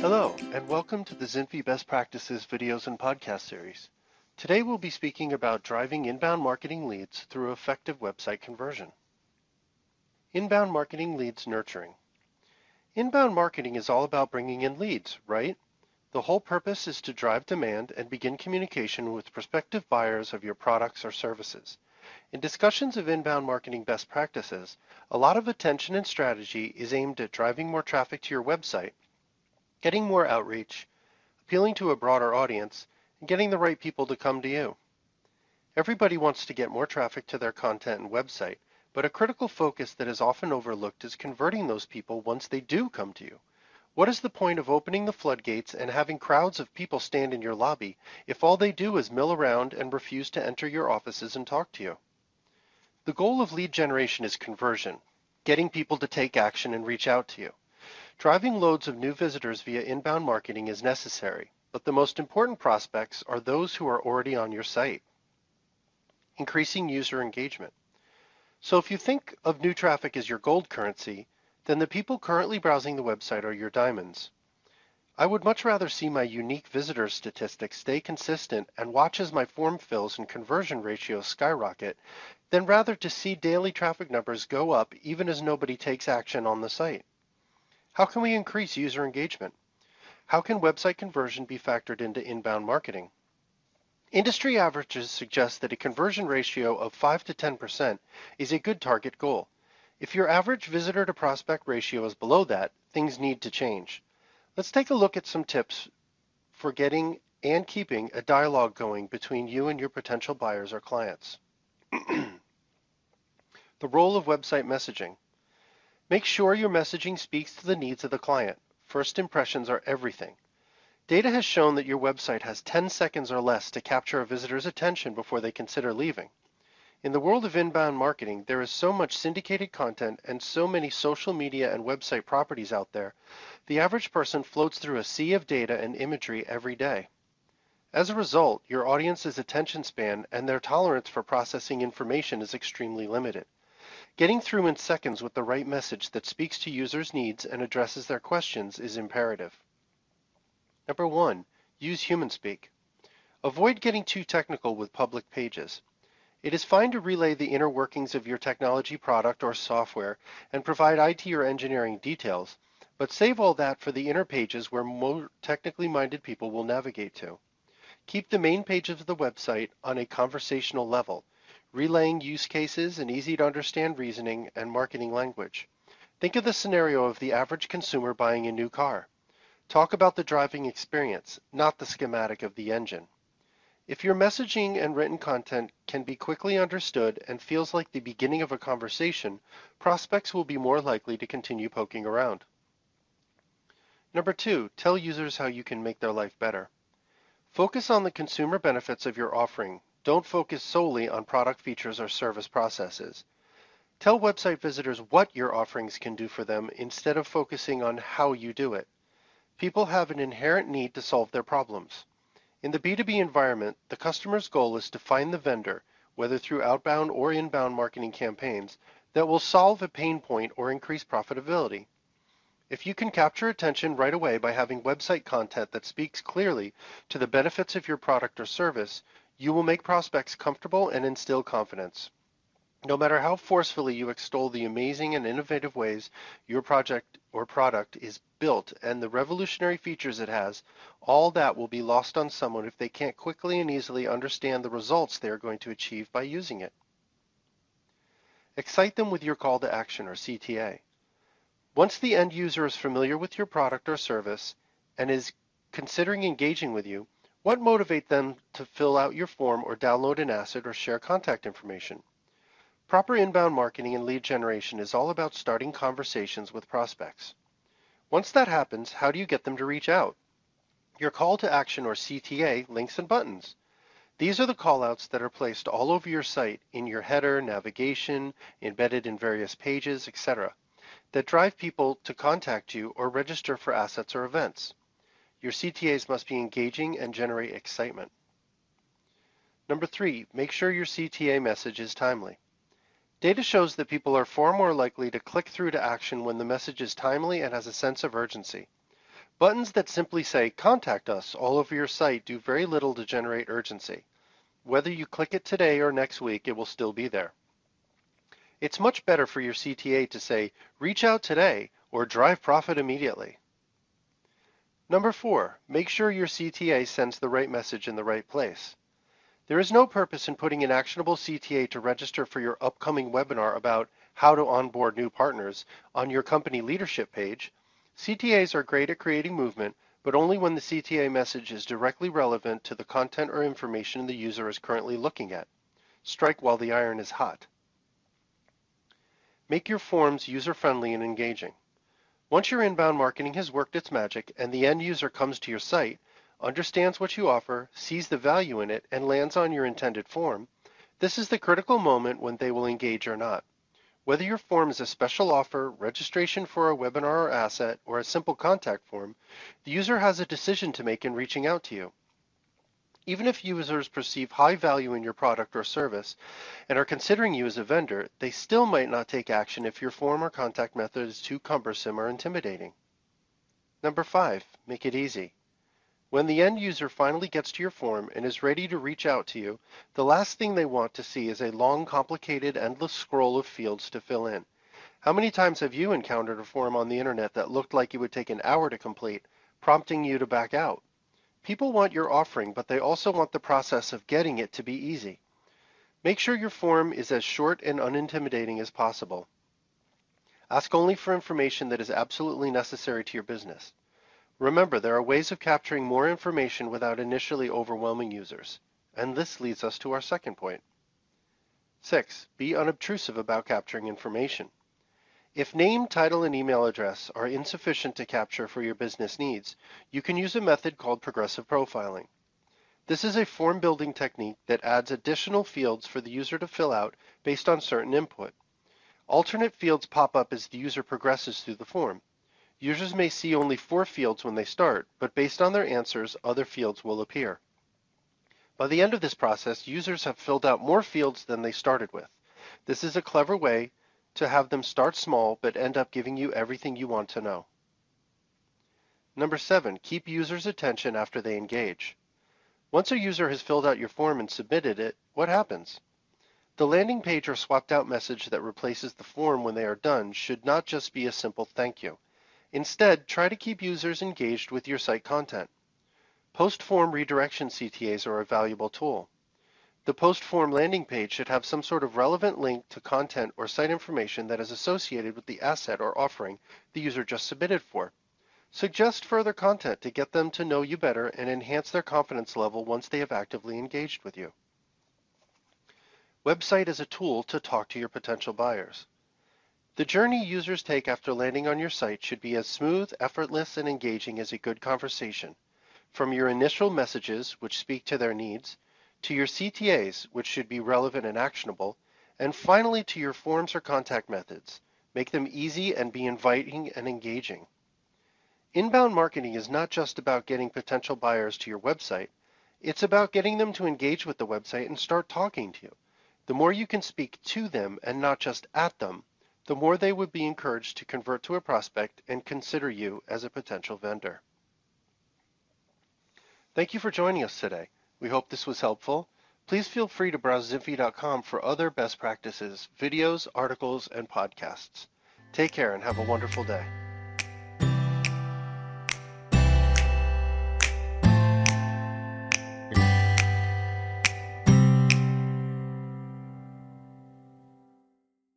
Hello, and welcome to the Zinfi Best Practices videos and podcast series. Today we'll be speaking about driving inbound marketing leads through effective website conversion. Inbound marketing leads nurturing. Inbound marketing is all about bringing in leads, right? The whole purpose is to drive demand and begin communication with prospective buyers of your products or services. In discussions of inbound marketing best practices, a lot of attention and strategy is aimed at driving more traffic to your website, getting more outreach, appealing to a broader audience, and getting the right people to come to you. Everybody wants to get more traffic to their content and website, but a critical focus that is often overlooked is converting those people once they do come to you. What is the point of opening the floodgates and having crowds of people stand in your lobby if all they do is mill around and refuse to enter your offices and talk to you? The goal of lead generation is conversion, getting people to take action and reach out to you. Driving loads of new visitors via inbound marketing is necessary, but the most important prospects are those who are already on your site. Increasing user engagement. So if you think of new traffic as your gold currency, then the people currently browsing the website are your diamonds. I would much rather see my unique visitor statistics stay consistent and watch as my form fills and conversion ratios skyrocket than rather to see daily traffic numbers go up even as nobody takes action on the site. How can we increase user engagement? How can website conversion be factored into inbound marketing? Industry averages suggest that a conversion ratio of 5 to 10% is a good target goal. If your average visitor to prospect ratio is below that, things need to change. Let's take a look at some tips for getting and keeping a dialogue going between you and your potential buyers or clients. the role of website messaging. Make sure your messaging speaks to the needs of the client. First impressions are everything. Data has shown that your website has 10 seconds or less to capture a visitor's attention before they consider leaving. In the world of inbound marketing, there is so much syndicated content and so many social media and website properties out there, the average person floats through a sea of data and imagery every day. As a result, your audience's attention span and their tolerance for processing information is extremely limited. Getting through in seconds with the right message that speaks to users' needs and addresses their questions is imperative. Number one, use human speak. Avoid getting too technical with public pages. It is fine to relay the inner workings of your technology product or software and provide IT or engineering details, but save all that for the inner pages where more technically minded people will navigate to. Keep the main page of the website on a conversational level, relaying use cases and easy to understand reasoning and marketing language. Think of the scenario of the average consumer buying a new car. Talk about the driving experience, not the schematic of the engine. If your messaging and written content can be quickly understood and feels like the beginning of a conversation, prospects will be more likely to continue poking around. Number two, tell users how you can make their life better. Focus on the consumer benefits of your offering. Don't focus solely on product features or service processes. Tell website visitors what your offerings can do for them instead of focusing on how you do it. People have an inherent need to solve their problems. In the B2B environment, the customer's goal is to find the vendor, whether through outbound or inbound marketing campaigns, that will solve a pain point or increase profitability. If you can capture attention right away by having website content that speaks clearly to the benefits of your product or service, you will make prospects comfortable and instill confidence. No matter how forcefully you extol the amazing and innovative ways your project or product is built and the revolutionary features it has, all that will be lost on someone if they can't quickly and easily understand the results they are going to achieve by using it. Excite them with your call to action or CTA. Once the end user is familiar with your product or service and is considering engaging with you, what motivate them to fill out your form or download an asset or share contact information? Proper inbound marketing and lead generation is all about starting conversations with prospects. Once that happens, how do you get them to reach out? Your call to action or CTA links and buttons. These are the callouts that are placed all over your site in your header, navigation, embedded in various pages, etc., that drive people to contact you or register for assets or events. Your CTAs must be engaging and generate excitement. Number three, make sure your CTA message is timely. Data shows that people are far more likely to click through to action when the message is timely and has a sense of urgency. Buttons that simply say Contact Us all over your site do very little to generate urgency. Whether you click it today or next week, it will still be there. It's much better for your CTA to say, reach out today or drive profit immediately. Number four, make sure your CTA sends the right message in the right place. There is no purpose in putting an actionable CTA to register for your upcoming webinar about how to onboard new partners on your company leadership page. CTAs are great at creating movement, but only when the CTA message is directly relevant to the content or information the user is currently looking at. Strike while the iron is hot. Make your forms user-friendly and engaging. Once your inbound marketing has worked its magic and the end user comes to your site, understands what you offer, sees the value in it, and lands on your intended form, this is the critical moment when they will engage or not. Whether your form is a special offer, registration for a webinar or asset, or a simple contact form, the user has a decision to make in reaching out to you. Even if users perceive high value in your product or service and are considering you as a vendor, they still might not take action if your form or contact method is too cumbersome or intimidating. Number five, make it easy. When the end user finally gets to your form and is ready to reach out to you, the last thing they want to see is a long, complicated, endless scroll of fields to fill in. How many times have you encountered a form on the internet that looked like it would take an hour to complete, prompting you to back out? People want your offering, but they also want the process of getting it to be easy. Make sure your form is as short and unintimidating as possible. Ask only for information that is absolutely necessary to your business. Remember, there are ways of capturing more information without initially overwhelming users. And this leads us to our second point. 6. Be unobtrusive about capturing information. If name, title, and email address are insufficient to capture for your business needs, you can use a method called progressive profiling. This is a form building technique that adds additional fields for the user to fill out based on certain input. Alternate fields pop up as the user progresses through the form. Users may see only four fields when they start, but based on their answers, other fields will appear. By the end of this process, users have filled out more fields than they started with. This is a clever way to have them start small but end up giving you everything you want to know. Number seven, keep users' attention after they engage. Once a user has filled out your form and submitted it, what happens? The landing page or swapped out message that replaces the form when they are done should not just be a simple thank you. Instead, try to keep users engaged with your site content. Post-form redirection CTAs are a valuable tool. The post form landing page should have some sort of relevant link to content or site information that is associated with the asset or offering the user just submitted for. Suggest further content to get them to know you better and enhance their confidence level once they have actively engaged with you. Website is a tool to talk to your potential buyers. The journey users take after landing on your site should be as smooth, effortless, and engaging as a good conversation. From your initial messages, which speak to their needs, to your CTAs, which should be relevant and actionable, and finally to your forms or contact methods. Make them easy and be inviting and engaging. Inbound marketing is not just about getting potential buyers to your website, it's about getting them to engage with the website and start talking to you. The more you can speak to them and not just at them, the more they would be encouraged to convert to a prospect and consider you as a potential vendor. Thank you for joining us today. We hope this was helpful. Please feel free to browse Zinfi.com for other best practices, videos, articles, and podcasts. Take care and have a wonderful day.